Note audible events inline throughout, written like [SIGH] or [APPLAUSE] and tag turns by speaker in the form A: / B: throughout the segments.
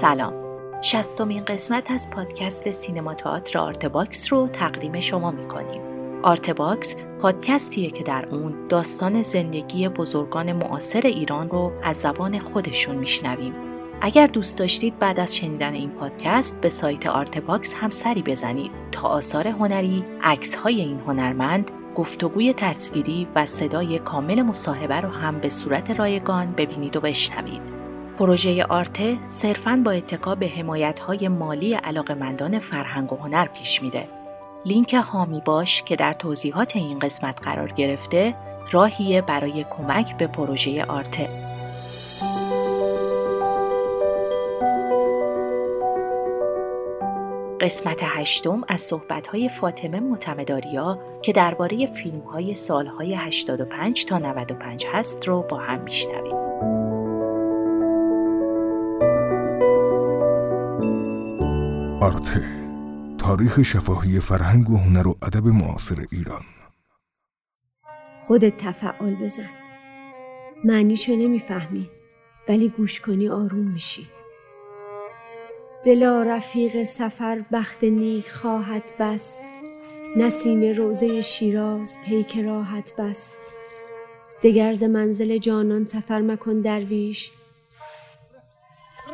A: سلام. شصتمین قسمت از پادکست سینما تئاتر آرتباکس رو تقدیم شما می‌کنیم. آرتباکس پادکستیه که در اون داستان زندگی بزرگان معاصر ایران رو از زبان خودشون میشنویم. اگر دوست داشتید بعد از شنیدن این پادکست به سایت آرتباکس هم سری بزنید. تا آثار هنری، عکس های این هنرمند، گفتگوی تصویری و صدای کامل مصاحبه رو هم به صورت رایگان ببینید و بشنوید. پروژه آرته صرفاً با اتکا به های مالی علاقمندان فرهنگ و هنر پیش میره. لینک هامی باش که در توضیحات این قسمت قرار گرفته راهیه برای کمک به پروژه آرته. قسمت هشتم از صحبت‌های فاطمه معتمداریا که درباره فیلم‌های سالهای 85 تا 95 هست رو با هم میشنویم.
B: آرته تاریخ شفاهی فرهنگ و هنر و ادب معاصر ایران.
C: خودت تفعال بزن. معنیشو نمی‌فهمی ولی گوش کنی آروم میشی. دلا رفیق سفر بخت نیک خواهد بس نسیم روزه شیراز پیک راحت بس. دگرز منزل جانان سفر مکن درویش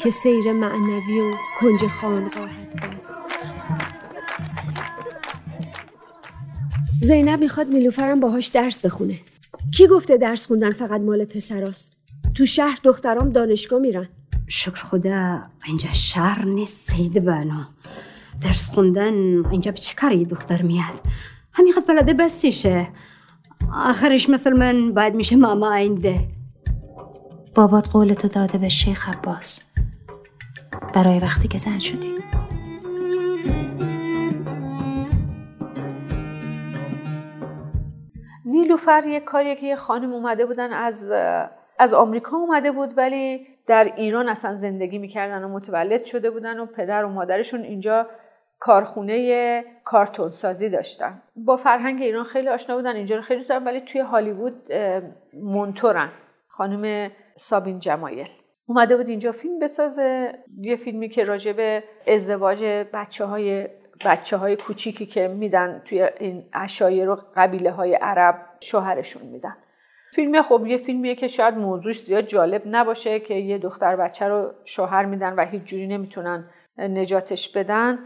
C: که سیر معنوی و کنج خانقاهت بس زینب می‌خواد نیلوفرم باهاش درس بخونه. کی گفته درس خوندن فقط مال پسراست؟ تو شهر دخترام دانشگاه میرن.
D: شکر خدا اینجا شهر نیست سید بنا. درس خوندن اینجا به چه کاری دختر میاد؟ همین خد بلده بسیشه. آخرش مثل من باید میشه ماما اینده.
E: بابات قولتو داده به شیخ عباس. برای وقتی که زن شدی.
F: نیلوفر یک کاریه که یه خانم اومده بودن از از آمریکا اومده بود ولی در ایران اصلا زندگی می‌کردن و متولد شده بودن و پدر و مادرشون اینجا کارخونه کارتون سازی داشتن. با فرهنگ ایران خیلی آشنا بودن اینجا رو خیلی دوست ولی توی هالیوود منتورن. خانم سابین جمایل. اومده بود اینجا فیلم بسازه. یه فیلمی که راجع به ازدواج بچه های بچه های کوچیکی که میدن توی این اشایر و قبیله های عرب شوهرشون میدن. فیلم خب یه فیلمیه که شاید موضوعش زیاد جالب نباشه که یه دختر بچه رو شوهر میدن و هیچ جوری نمی‌تونن نجاتش بدن.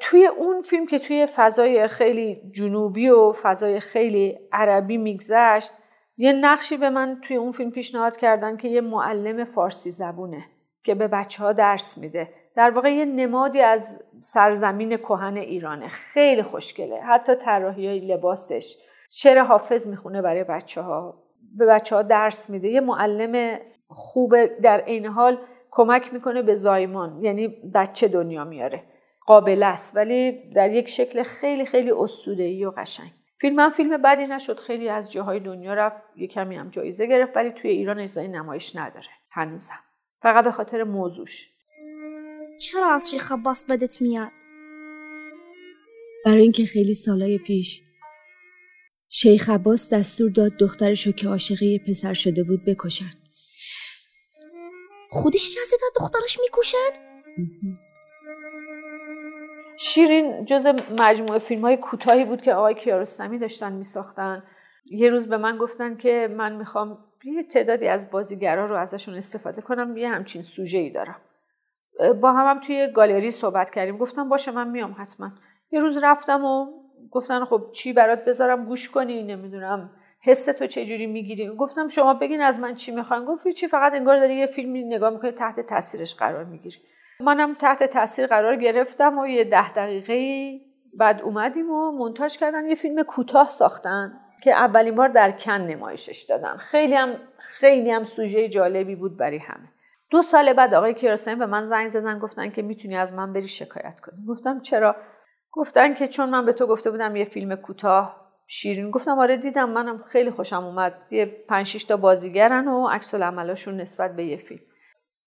F: توی اون فیلم که توی فضای خیلی جنوبی و فضای خیلی عربی میگذشت یه نقشی به من توی اون فیلم پیشنهاد کردن که یه معلم فارسی زبونه که به بچه ها درس میده. در واقع یه نمادی از سرزمین کهن ایرانه. خیلی خوشگله. حتی طراحی لباسش. شعر حافظ می‌خونه برای بچه ها به بچه ها درس میده. یه معلم خوب در عین حال کمک می‌کنه به زایمان. یعنی بچه دنیا میاره. قابل است. ولی در یک شکل خیلی خیلی اسطوره‌ای و قشنگ. فیلم هم فیلم بدی نشد. خیلی از جاهای دنیا رفت یه کمی هم جایزه گرفت ولی توی ایران اجزای نمایش نداره. هنوزم. فقط به خاطر موضوعش.
G: چرا از شیخ عباس بدت میاد؟
C: برای اینکه خیلی سالای پیش شیخ عباس دستور داد دخترشو که عاشقه پسر شده بود بکشن.
G: خودش اجازه داد دخترش می‌کشن
F: شیرین جز مجموعه فیلم های کوتاهی بود که آقای کیارستمی داشتن میساختن. یه روز به من گفتن که من می‌خوام یه تعدادی از بازیگرا رو ازشون استفاده کنم یه همچین سوژه ای دارم. با هم, هم توی گالری صحبت کردیم. گفتم باشه من میام حتما. یه روز رفتم و گفتن خب چی برات بذارم؟ گوش کنی نمی‌دونم. حس تو چه جوری می‌گیری؟ گفتم شما بگین از من چی می‌خوان گفت چی فقط انگار داری یه فیلمی نگاه می‌کنی تحت تاثیرش قرار می‌گیری. منم تحت تاثیر قرار گرفتم و یه ده دقیقه بعد اومدیم و منتاج کردن. یه فیلم کوتاه ساختن که اولین بار در کن نمایشش دادن خیلی هم خیلی هم سوژه جالبی بود برای همه. دو سال بعد آقای کیارستمی به من زنگ زدن گفتن که می‌تونی از من بری شکایت کنی. گفتم چرا؟ گفتن که چون من به تو گفته بودم یه فیلم کوتاه شیرین. گفتم آره دیدم منم خیلی خوشم اومد. یه پنج تا بازیگرن و عکس العملاشون نسبت به یه فیلم.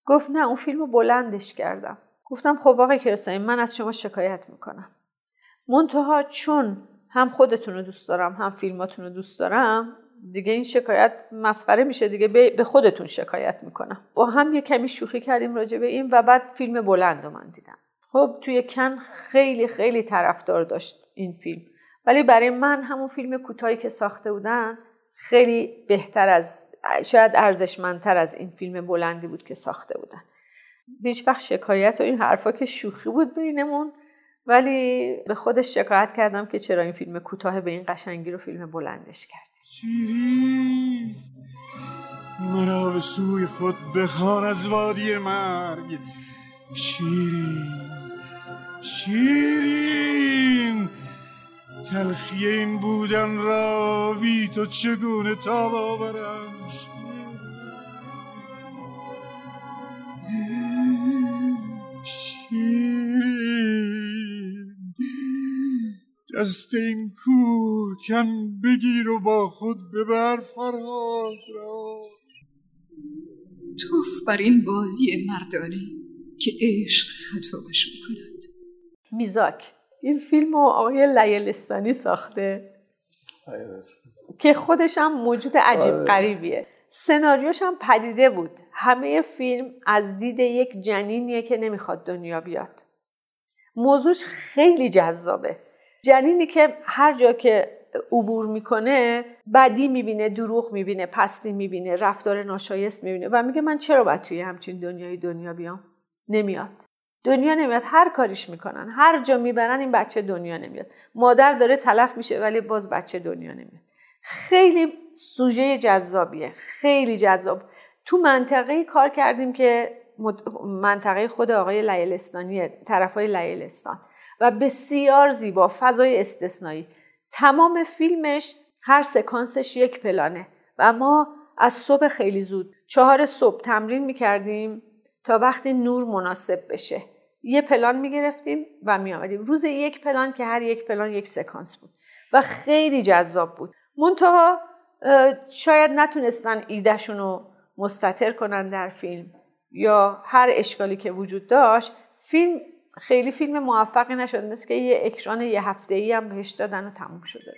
F: گفت نه اون فیلم بلندش کردم. گفتم خب آقای کرسانی من از شما شکایت می‌کنم. منتها چون هم خودتون رو دوست دارم هم فیلماتون رو دوست دارم دیگه این شکایت مسخره میشه دیگه به خودتون شکایت می‌کنم. با هم یه کمی شوخی کردیم راجع به این و بعد فیلم بلند رو من دیدم. خب توی کن خیلی خیلی طرفدار داشت این فیلم. ولی برای من همون فیلم کوتاهی که ساخته بودن خیلی بهتر از شاید ارزشمندتر از این فیلم بلندی بود که ساخته بودن. بیش وقت شکایت و این حرفا که شوخی بود بینمون ولی به خودش شکایت کردم که چرا این فیلم کوتاه به این قشنگی رو فیلم بلندش کردی.
H: شیرین مرا به سوی خود بخوان از وادی مرگ. شیرین شیرین. تلخی این بودن را بی تو چگونه تاب آورم شیرین. دست این کن بگیر و با خود ببر فرهاد را.
I: توف بر این بازی مردانه که عشق خطابش می‌کند.
F: میزاک. این فیلم رو آقای لیلستانی ساخته. که خودش هم موجود عجیب آره. غریبیه. سناریوش هم پدیده بود. همه فیلم از دید یک جنینیه که نمی‌خواد دنیا بیاد. موضوعش خیلی جذابه. جنینی که هر جا که عبور می‌کنه بدی می‌بینه دروغ می‌بینه پستی می‌بینه رفتار ناشایست می‌بینه و میگه من چرا باید توی همچین دنیای دنیا بیام؟ نمیاد. دنیا نمیاد هر کاریش می‌کنن هر جا می‌برن این بچه دنیا نمیاد. مادر داره تلف میشه ولی باز بچه دنیا نمیاد. خیلی سوژه جذابیه خیلی جذاب. تو منطقه کار کردیم که منطقه خود آقای لیلستانی طرف های لیلستان. و بسیار زیبا فضای استثنایی. تمام فیلمش هر سکانسش یک پلانه. و ما از صبح خیلی زود چهار صبح تمرین می‌کردیم تا وقتی نور مناسب بشه. یه پلان می‌گرفتیم و میآمدیم. روز یک پلان که هر یک پلان یک سکانس بود و خیلی جذاب بود. منتها شاید نتونستن ایدهشون رو مستطر کنن در فیلم یا هر اشکالی که وجود داشت فیلم خیلی فیلم موفقی نشد. مثل که یه اکران یه هفته ای هم بهش دادن و تموم شده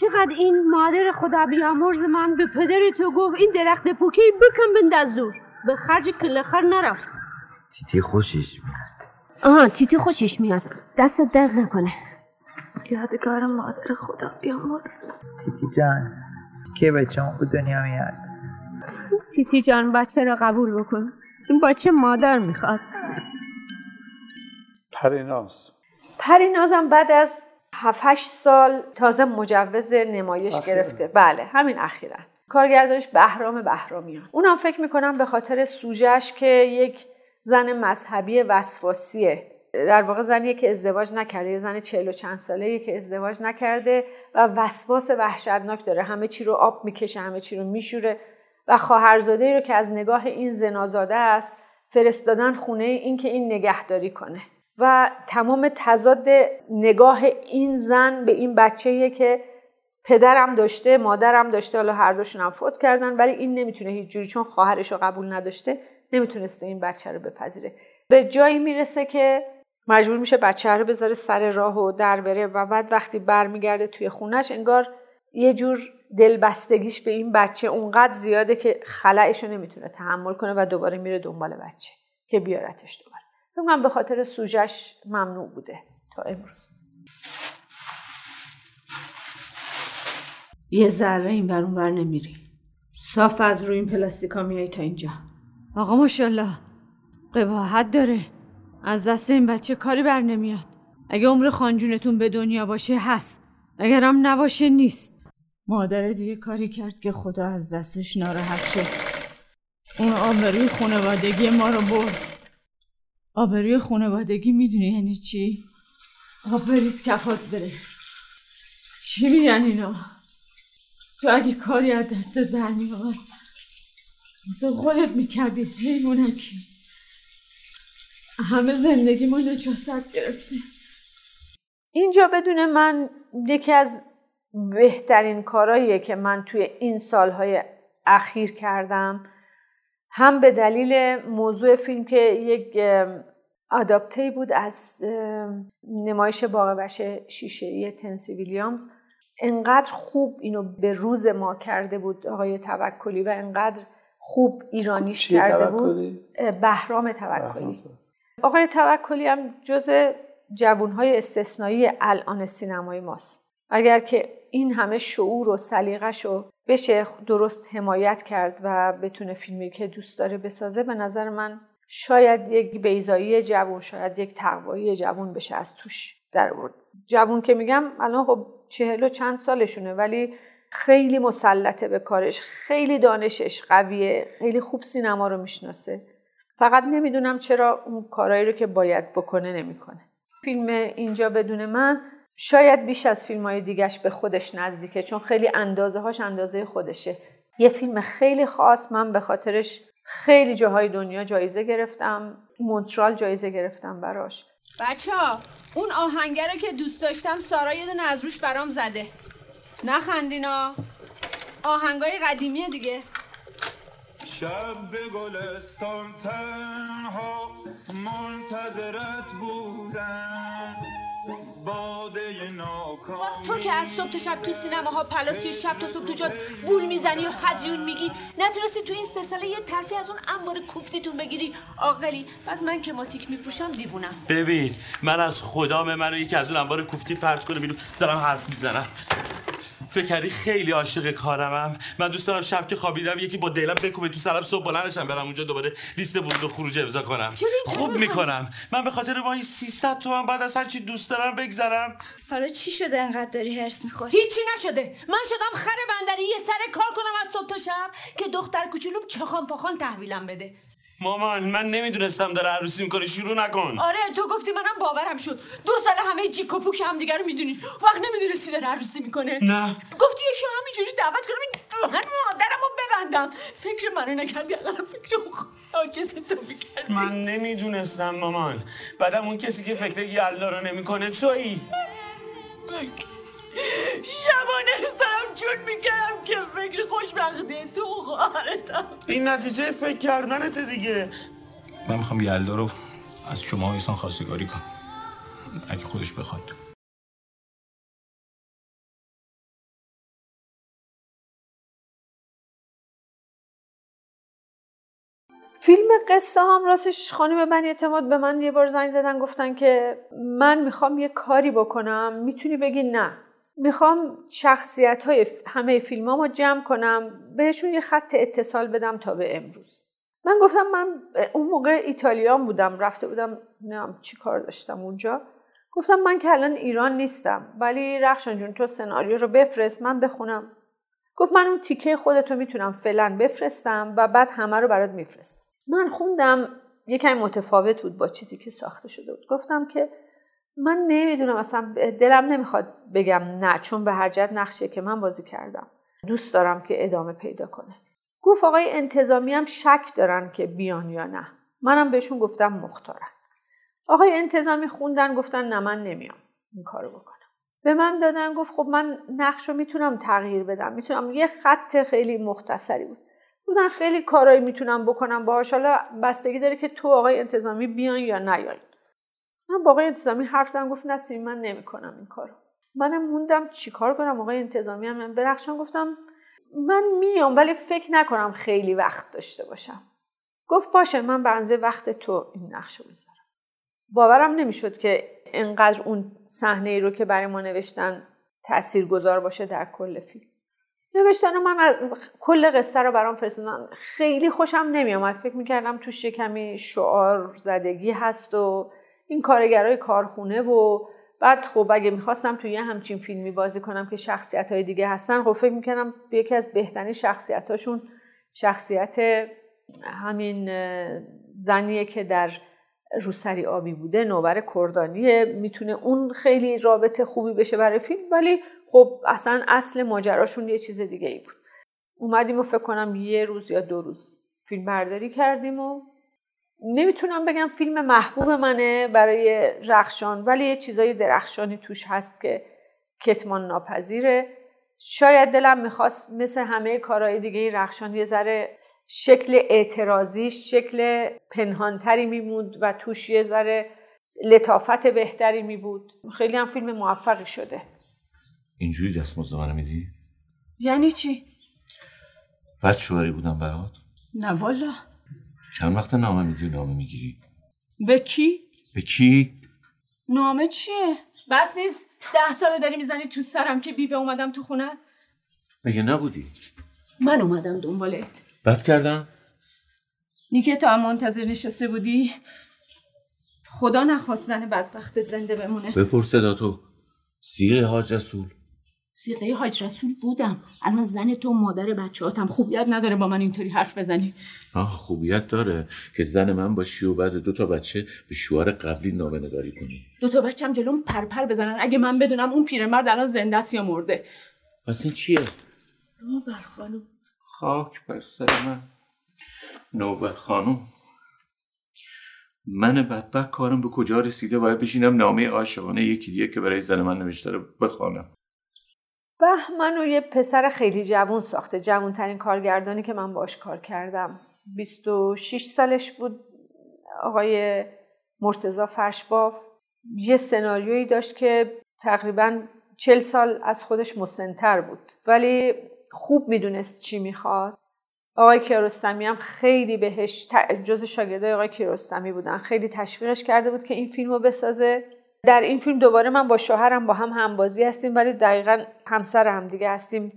C: چقدر این مادر خدا بیامرز من به پدری تو گفت این درخت پوکی بکن بند از دور به خرج کلخر نرفت.
J: تیتی خوشش میاد.
C: آها تیتی خوشش میاد. دست درد نکنه.
G: یادگار مادر خدا بیامرز
J: تیتی جان که بچه به دنیا میاد؟
C: تیتی جان بچه را قبول بکن. این بچه مادر می‌خواد.
H: پریناز.
F: پرینازم بعد از 7 سال تازه مجوز نمایش گرفته. بله همین اخیرا کارگردانش بهرام بهرامیان. اونم فکر می‌کنم به خاطر سوژهش که یک زن مذهبی وسواسیه. در واقع زنیه که ازدواج نکرده یه زن چهل و چند ساله که ازدواج نکرده و وسواس وحشتناک داره. همه چی رو آب می‌کشه همه چی رو میشوره و خواهرزاده رو که از نگاه این زنازاده است فرستادن خونه این که این نگهداری کنه. و تمام تضاد نگاه این زن به این بچه‌ایه که پدرم داشته مادرم داشته حالا هر دوشون هم فوت کردن ولی این نمی‌تونه هیچ جوری چون خواهرش رو قبول نداشته نمی‌تونسته این بچه رو بپذیره. به جایی می‌رسه که مجبور میشه بچه رو بذاره سر راه و در بره و بعد وقتی برمیگرده توی خونش انگار یه جور دلبستگیش به این بچه اونقدر زیاده که خلعش رو نمی‌تونه تحمل کنه و دوباره میره دنبال بچه که بیارتش دوباره. فکر به خاطر سوژش ممنوع بوده تا امروز.
C: یه ذره این بر بر نمیری صاف از روی این پلاستیکا میای تا اینجا. آقا ماشاءالله. قباحت داره. از دست این بچه کاری بر نمیاد. اگه عمر خانجونتون به دنیا باشه هست. اگرم نباشه نیست. مادر دیگه کاری کرد که خدا از دستش ناراحت شد اون آبروی خانوادگی ما رو برد. آبروی خانوادگی می‌دونی یعنی چی؟ آب بریز کفات بره. چی میگن اینا؟ تو اگه کاری از دستت در مثل خودت می‌کردی حیوانکی همه زندگی ما نجاست گرفته
F: اینجا بدون من یکی از بهترین کارهاییه که من توی این سالهای اخیر کردم. هم به دلیل موضوع فیلم که یک آداپته بود از نمایش باغ وش شیشه تنسی ویلیامز. انقدر خوب اینو به روز ما کرده بود آقای توکلی و انقدر خوب ایرانیش کرده بود؟ بهرام توکلی. آقای توکلی هم جز جوانهای استثنایی الان سینمای ماست. اگر که این همه شعور و سلیقش رو بشه درست حمایت کرد و بتونه فیلمی که دوست داره بسازه به نظر من شاید یک بیزایی جوون شاید یک تقوایی جوون بشه از توش در جوون که میگم الان خب چهل و چند سالشونه ولی خیلی مسلطه به کارش خیلی دانشش قویه خیلی خوب سینما رو می‌شناسه. فقط نمی‌دونم چرا اون کارهایی رو که باید بکنه نمی‌کنه. فیلم اینجا بدون من شاید بیش از فیلم های دیگش به خودش نزدیکه چون خیلی اندازه هاش اندازه خودشه. یه فیلم خیلی خاص من به خاطرش خیلی جاهای دنیا جایزه گرفتم مونترال جایزه گرفتم براش.
K: بچه ها اون آهنگره که دوست داشتم سارا یه دونه از روش برام زده. نخندینا. آهنگای قدیمیه دیگه.
L: شب به گلستان تنها منتظرت بودم.
K: تو که از صبح تا شب تو سینماها پلاسی شب تا صبح تو جاد بول می‌زنی و هزیون میگی. نتونستی تو این سه ساله یه ترفی از اون انبار کوفتتون بگیری. آقلی بعد من که ماتیک میفروشم دیوونم.
M: ببین من از خدام منو یکی از اون انبار کوفتی پرت کنه بیرون. دارم حرف می‌زنم. فکر کردی خیلی عاشق کارمم؟ من دوست دارم شب که خوابیدم یکی با دیلم بکوبه تو سرم صبح بلندشم برم اونجا دوباره لیست ورود و خروج امضا کنم. خوب می‌کنم. من به خاطر با این 300 تومن بعد از هر چی دوست دارم بگذرم.
K: حالا چی شده انقدر داری هرس می‌خوری؟ هیچی نشده. من شدم خر بندری یه سر کار کنم از صبح تا شب که دختر کوچولوم چخان پاخان تحویلم بده.
M: مامان من نمی‌دونستم داره عروسی می‌کنه. شروع نکن.
K: آره تو گفتی منم باورم شد. دو سال همه جیک و پوک هم دیگه رو می‌دونید. وقت نمی‌دونستی داره عروسی می‌کنه.
M: نه.
K: گفتی یکی همینجوری دعوت کنم من مادرم رو ببندم. فکر منو نکردی الان فکر عاجز تو می‌کردی.
M: من نمی‌دونستم مامان. بعدم اون کسی که فکر یلا رو نمی‌کنه تویی.
K: شبانه سرم چون می‌کردم که فکر خوشبختی تو خواهرتم.
M: این نتیجه فکر کردنت دیگه.
N: من می‌خوام یلدا رو از شما ایسان خواستگاری کنم. اگه خودش بخواد.
F: فیلم قصه هم راستش خانم بنی اعتماد به من یه بار زنگ زدن گفتن که من می‌خوام یه کاری بکنم. می‌تونی بگی نه. می‌خوام شخصیت های همه فیلم رو جمع کنم بهشون یه خط اتصال بدم تا به امروز. من گفتم من اون موقع ایتالیان بودم رفته بودم نمیم چی کار داشتم اونجا. گفتم من که الان ایران نیستم ولی رخشان جون تو سناریو رو بفرست من بخونم. گفت من اون تیکه خودتو می‌تونم فعلا بفرستم و بعد همه رو برات میفرستم. من خوندم یکم متفاوت بود با چیزی که ساخته شده بود. گفتم که من نمی‌دونم اصلا دلم نمی‌خواد بگم نه چون به هر جد نقشه که من بازی کردم. دوست دارم که ادامه پیدا کنه. گفت آقای انتظامی هم شک دارن که بیان یا نه. منم بهشون گفتم مختارم آقای انتظامی خوندن گفتن نه من نمیام. این کارو بکنم. به من دادن گفت خب من نقش رو می‌تونم تغییر بدم. می‌تونم یه خط خیلی مختصری بود. بودن خیلی کارایی می‌تونم بکنم باهاش. حالا بستگی داره که تو آقای انتظامی بیان یا نیاین من با انتظامی حرف زدم گفت نسیم من نمی‌کنم این کارو. منم موندم چیکار کنم آقای انتظامی هم برخشان گفتم من میام ولی فکر نکنم خیلی وقت داشته باشم. گفت باشه من به وقت تو این نقش رو بذارم باورم نمی‌شد که انقدر اون صحنه ای رو که برای ما نوشتن تأثیر گذار باشه در کل فیلم. نوشتن من از کل قصه رو برام فرستادن. خیلی خوشم نمیامد فکر می‌کردم تو کمی شعار زدگی هست و این کارگرای کارخونه و بعد خب اگه می‌خواستم توی یه همچین فیلمی بازی کنم که شخصیت های دیگه هستن خب فکر می‌کنم یکی از بهترین شخصیت هاشون شخصیت همین زنیه که در روسری آبی بوده نوبر کردانیه. می‌تونه اون خیلی رابطه خوبی بشه برای فیلم ولی خب اصلا اصل ماجراشون یه چیز دیگه ای بود. اومدیم و فکر کنم یه روز یا دو روز فیلم برداری کردیم و نمی‌تونم بگم فیلم محبوب منه برای رخشان ولی یه چیزای درخشانی توش هست که کتمان ناپذیره. شاید دلم می‌خواست مثل همه کارهای دیگه رخشان یه ذره شکل اعتراضی شکل پنهانتری میموند و توش یه ذره لطافت بهتری می بود خیلی هم فیلم موفقی شده.
O: اینجوری دستمزد منو میدی؟
K: یعنی چی؟
O: بعد شوهری بودم برات؟
K: نه والا.
O: چند وقت نامه میدی؟ نامه می‌گیری؟
K: به کی؟
O: به کی؟
K: نامه چیه؟ بس نیست. ده ساله داری می‌زنی تو سرم که بیوه اومدم تو خونه.
O: مگه نبودی؟
K: من اومدم دنبالت.
O: بد کردم.
K: نیکه تو هم منتظر نشسته بودی؟ خدا نخواست زن بدبخت زنده بمونه.
O: بپرس صدا تو. سیغ حاج رسول.
K: سیغه حاج رسول بودم. الان زن تو مادر بچه هاتم خوبیت نداره با من اینطوری حرف بزنی.
O: آه خوبیت داره. که زن من باشی و بعد دو تا بچه به شوهر قبلی نامه نگاری کنی.
K: دو تا بچم جلوم پرپر بزنن. اگه من بدونم اون پیرمرد الان زنده است یا مرده.
O: پس این چیه؟
K: نوبر خانم.
O: خاک بر سر من. نوبر خانم. من بدبخت کارم به کجا رسیده؟ باید بشینم نامه عاشقانه یکی دیگه که برای زن من نوشته رو بخوانم.
F: بهمن و یه پسر خیلی جوون ساخته جوونترین کارگردانی که من باش کار کردم. 26 سالش بود. آقای مرتزا فرشباف یه سناریویی داشت که تقریبا 40 سال از خودش مسنتر بود. ولی خوب می‌دونست چی می‌خواد. آقای کیارستمی هم خیلی بهش جز شاگردای آقای کیارستمی بودن. خیلی تشویقش کرده بود که این فیلم رو بسازه. در این فیلم دوباره من با شوهرم با هم همبازی هستیم ولی دقیقا همسر هم دیگه هستیم.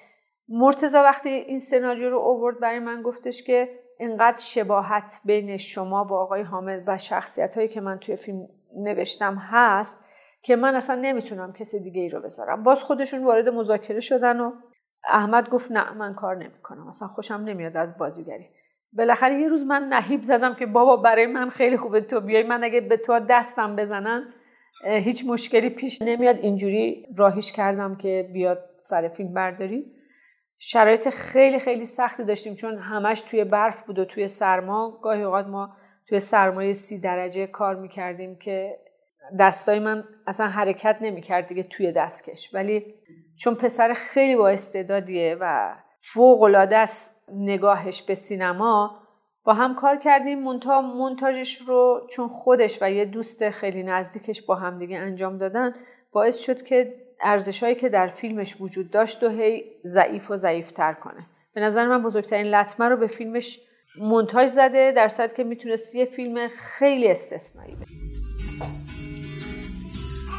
F: مرتزا وقتی این سناریو رو اوورد برای من گفتش که اینقدر شباهت بین شما و آقای حامد و شخصیت هایی که من توی فیلم نوشتم هست که من اصلا نمی‌تونم کسی دیگه ای رو بذارم. باز خودشون وارد مذاکره شدن و احمد گفت نه من کار نمی‌کنم. اصلا خوشم نمیاد از بازیگری. بالاخره یه روز من نهیب زدم که بابا برای من خیلی خوبه تو بیای من اگه به تو دستم بزنن هیچ مشکلی پیش نمیاد. اینجوری راهیش کردم که بیاد سر فیلم برداری. شرایط خیلی خیلی سختی داشتیم چون همش توی برف بود و توی سرما. گاهی اوقات ما توی سرمایه سی درجه کار می‌کردیم که دستای من اصلا حرکت نمی‌کرد دیگه توی دستکش. ولی چون پسر خیلی با استعدادیه و فوق العاده است نگاهش به سینما با هم کار کردیم مونتا مونتاژش رو چون خودش و یه دوست خیلی نزدیکش با هم دیگه انجام دادن باعث شد که ارزشهایی که در فیلمش وجود داشت و هی ضعیف و ضعیفتر کنه. به نظر من بزرگترین لطمه رو به فیلمش مونتاژ زده در صورت که می‌تونست یه فیلم خیلی استثنایی بده.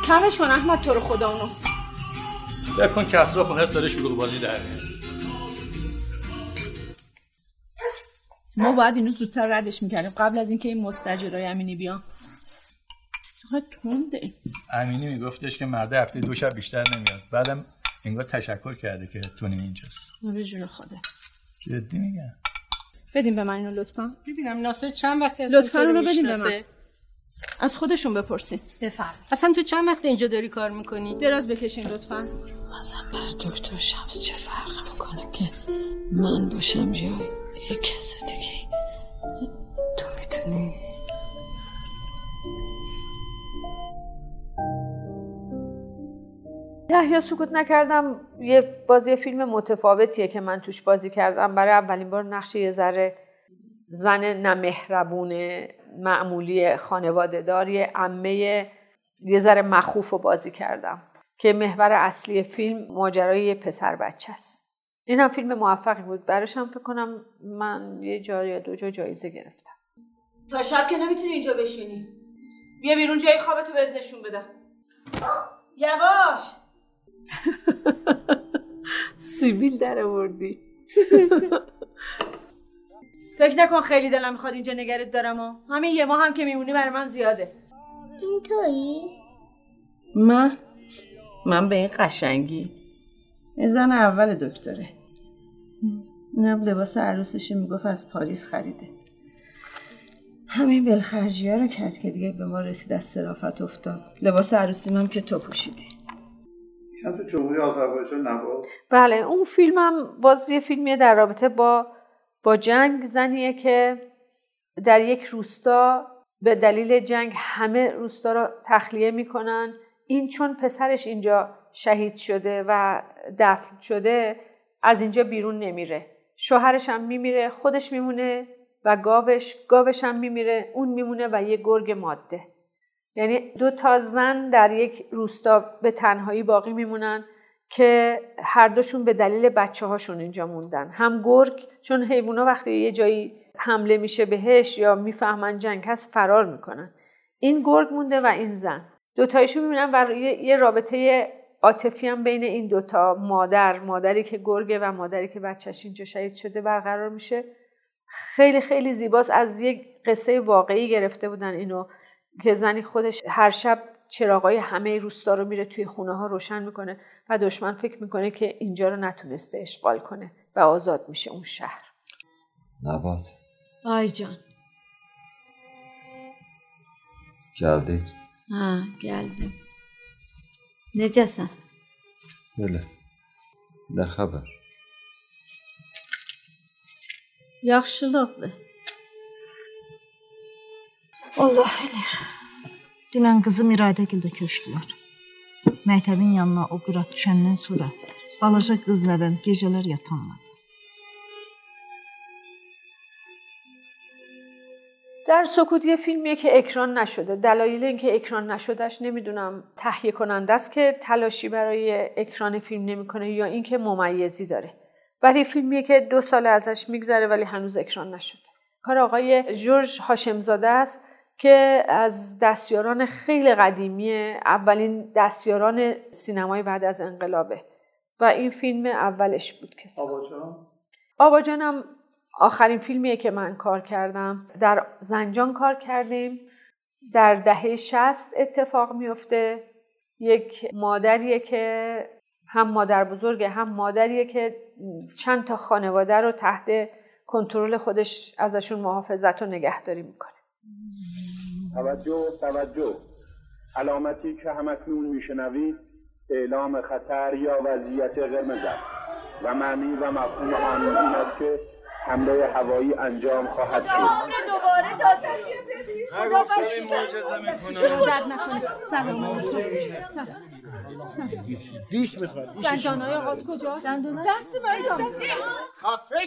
F: کمش کن احمد تو رو خدا اونو.
N: بکن کسرا خونه داره شروع بازی در میاره
F: ما باید اینو زودتر ردش می‌کردیم. قبل از اینکه این مستجرای امینی بیان. تونده
N: امینی میگفتش که مرده هفته دو شب بیشتر نمیاد. بعدم انگار تشکر کرده که تونی اینجاست.
F: به جون خودت.
N: جدی میگم
F: بدیم به من اینو لطفا.
K: ببینم ناصر چند وقت
F: لطفا اونو بدیم به من. از خودشون بپرسین.
K: بفرم اصلا تو چند وقت اینجا داری کار می‌کنی؟
F: دراز بکشین لطفا.
K: اصلا بر دکتر شمس چه فرق می‌کنه که من باشم یا یه کس دیگه تو می‌تونی.
F: یا سکوت نکردم. یه بازی فیلم متفاوتیه که من توش بازی کردم. برای اولین بار نقش یه ذره زن نمهربون معمولی خانواده دار. یه عمه یه ذره مخوف رو بازی کردم. که محور اصلی فیلم ماجرای پسر بچه است. این هم فیلم موفقی بود. براش هم فکر کنم من یه جا یا دو جا جایزه گرفتم.
K: تا شب که نمی‌تونی اینجا بشینی. بیا بیرون جای خوابتو بهت نشون بدم. یواش! [LAUGHS]
F: سیبیل در آوردی. [LAUGHS]
K: فکر نکن خیلی دلم می‌خواد اینجا نگرت دارم و همین یه ماه هم که میمونی برای من زیاده.
G: این تویی؟
F: من؟ من به این قشنگی. این زن اول دکتره. اینم لباس عروسش می‌گفت از پاریس خریده. همین بلخرجی ها رو کرد که دیگه به ما رسید از صرافت افتاد. لباس عروسی هم که تو پوشیدی.
H: شاید تو جمهوری آذربایجان نبود؟
F: بله اون فیلمم باز یه فیلمیه در رابطه با با جنگ زنیه که در یک روستا به دلیل جنگ همه روستا رو تخلیه می‌کنن. این چون پسرش اینجا شهید شده و دفن شده از اینجا بیرون نمیره. شوهرش هم میمیره خودش میمونه و گاوش گاوش هم میمیره اون میمونه و یه گرگ ماده. یعنی دو تا زن در یک روستا به تنهایی باقی میمونن که هر دوشون به دلیل بچه هاشون اینجا موندن. هم گرگ چون حیوونا وقتی یه جایی حمله میشه بهش یا می‌فهمن جنگ هست فرار می‌کنن. این گرگ مونده و این زن. دوتایشون می‌بینن و یه رابطه عاطفی هم بین این دوتا مادر مادری که گرگه و مادری که بچهش اینجا شهید شده برقرار میشه. خیلی خیلی زیباست. از یک قصه واقعی گرفته بودن اینو که زنی خودش هر شب چراغای همه روستا رو میره توی خونه ها روشن می‌کنه و دشمن فکر می‌کنه که اینجا رو نتونسته اشغال کنه و آزاد میشه اون شهر.
P: نبات
K: آی جان.
P: geldin.
K: Ha geldim. Necesin?
P: Belə. Nə xəbər?
K: Yaxşılıqdır.
Q: Allah bilir. Dünən qızım İradəgildə köçdülər. Məktəbin yanına o qırat düşəndən sonra balaca qız nəvəm gecələr yatanmadı.
F: در سکوت یه فیلمیه که اکران نشده. دلایل اینکه اکران نشدهش نمی‌دونم تهیه کننده است که تلاشی برای اکران فیلم نمی‌کنه یا اینکه ممیزی داره. ولی فیلمیه که دو سال ازش میگذره ولی هنوز اکران نشده کار آقای جورج هاشمزاده است که از دستیاران خیلی قدیمی اولین دستیاران سینمای بعد از انقلابه. و این فیلم اولش بود که
H: آباجان؟
F: آباجانم آخرین فیلمیه که من کار کردم. در زنجان کار کردیم. در دهه شست اتفاق میفته. یک مادریه که هم مادر بزرگه هم مادریه که چند تا خانواده رو تحت کنترل خودش ازشون محافظت و نگهداری می‌کنه.
R: توجه توجه. علامتی که همکنون میشنوید اعلام خطر یا وضعیت قرمز و معنی و مفهوم آن این است که حمله هوایی انجام خواهد شد.
K: دوباره دادش خدا
S: دیش می‌خواد
K: دندانای آقات کجاست؟ دست من دست
S: خفش
K: ای.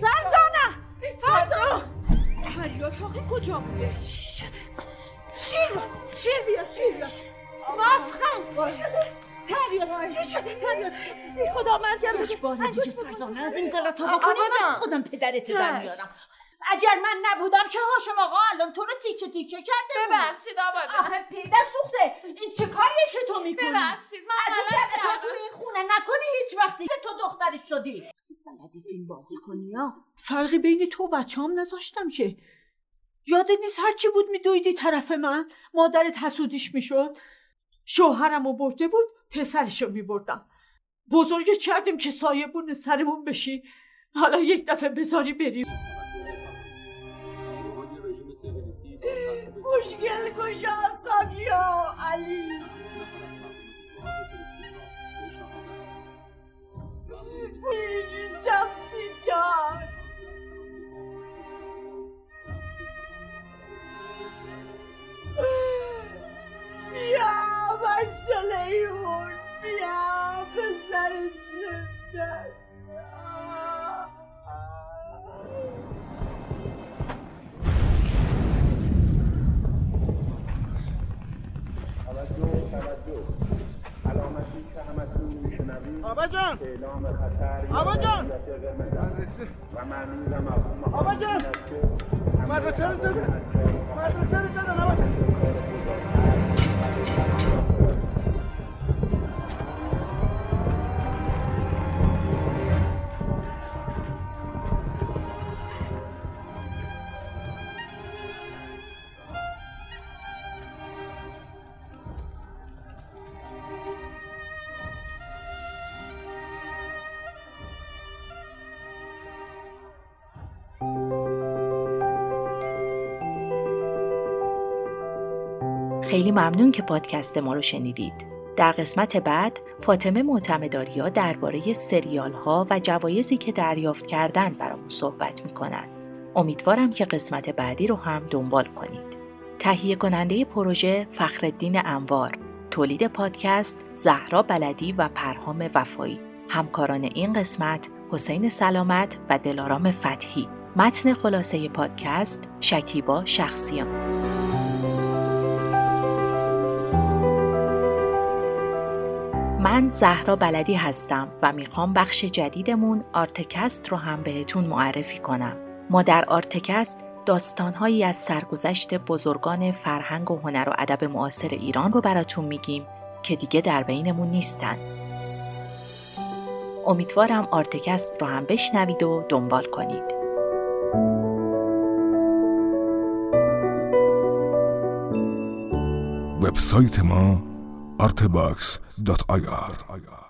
K: فرزانه. فرزانه. دریا کجا بوده؟ چی شده؟ شیر شیر بیا شیر بیا مسخن چی شده؟ تریاد چی شده؟ تریاد ای خدا
T: بار دیگه فرزانه از این غلط ها بکنی من خودم پدرت در میارم. اگر من نبودم که هاشم آقا؟ الان تو رو تیکه تیکه کرده
K: ببخشید آباده
T: آخه پیدر سوخته. این چه کاریه که تو می‌کنی؟
K: ببخشید من
T: از این تو این خونه نکنی هیچ وقتی که تو دخترش شدی. بلدی فیلم بازی کنی یا
K: فرقی بین تو و بچه هم نذاشتم که. یادت نیست هرچی بود میدویدی طرف من. مادرت حسودیش می‌شد. شوهرم رو برده بود پسرش رو میبردم. بزرگ کردیم که سایبون سرمون بشی. حالا یک دفعه بذاری بریم. مشکل کجا سانیا؟ علی.
S: آبا جان. آبا جان. آبا جان. مدرسه رو زدن. مدرسه رو زدن. آبا جان.
A: خیلی ممنون که پادکست ما رو شنیدید. در قسمت بعد فاطمه معتمداریا درباره سریال ها و جوایزی که دریافت کردن برامون صحبت می‌کنن. امیدوارم که قسمت بعدی رو هم دنبال کنید. تهیه کننده پروژه فخردین انوار، تولید پادکست زهرا بلدی و پرهام وفایی. همکاران این قسمت حسین سلامت و دلارام فتحی متن خلاصه پادکست شکیبا شخصیان من زهرا بلدی هستم و می‌خوام بخش جدیدمون آرتکست رو هم بهتون معرفی کنم. ما در آرتکست داستانهایی از سرگذشت بزرگان فرهنگ و هنر و ادب معاصر ایران رو براتون میگیم که دیگه در بینمون نیستن. امیدوارم آرتکست رو هم بشنوید و دنبال کنید.
B: وبسایت ما artebox.ir.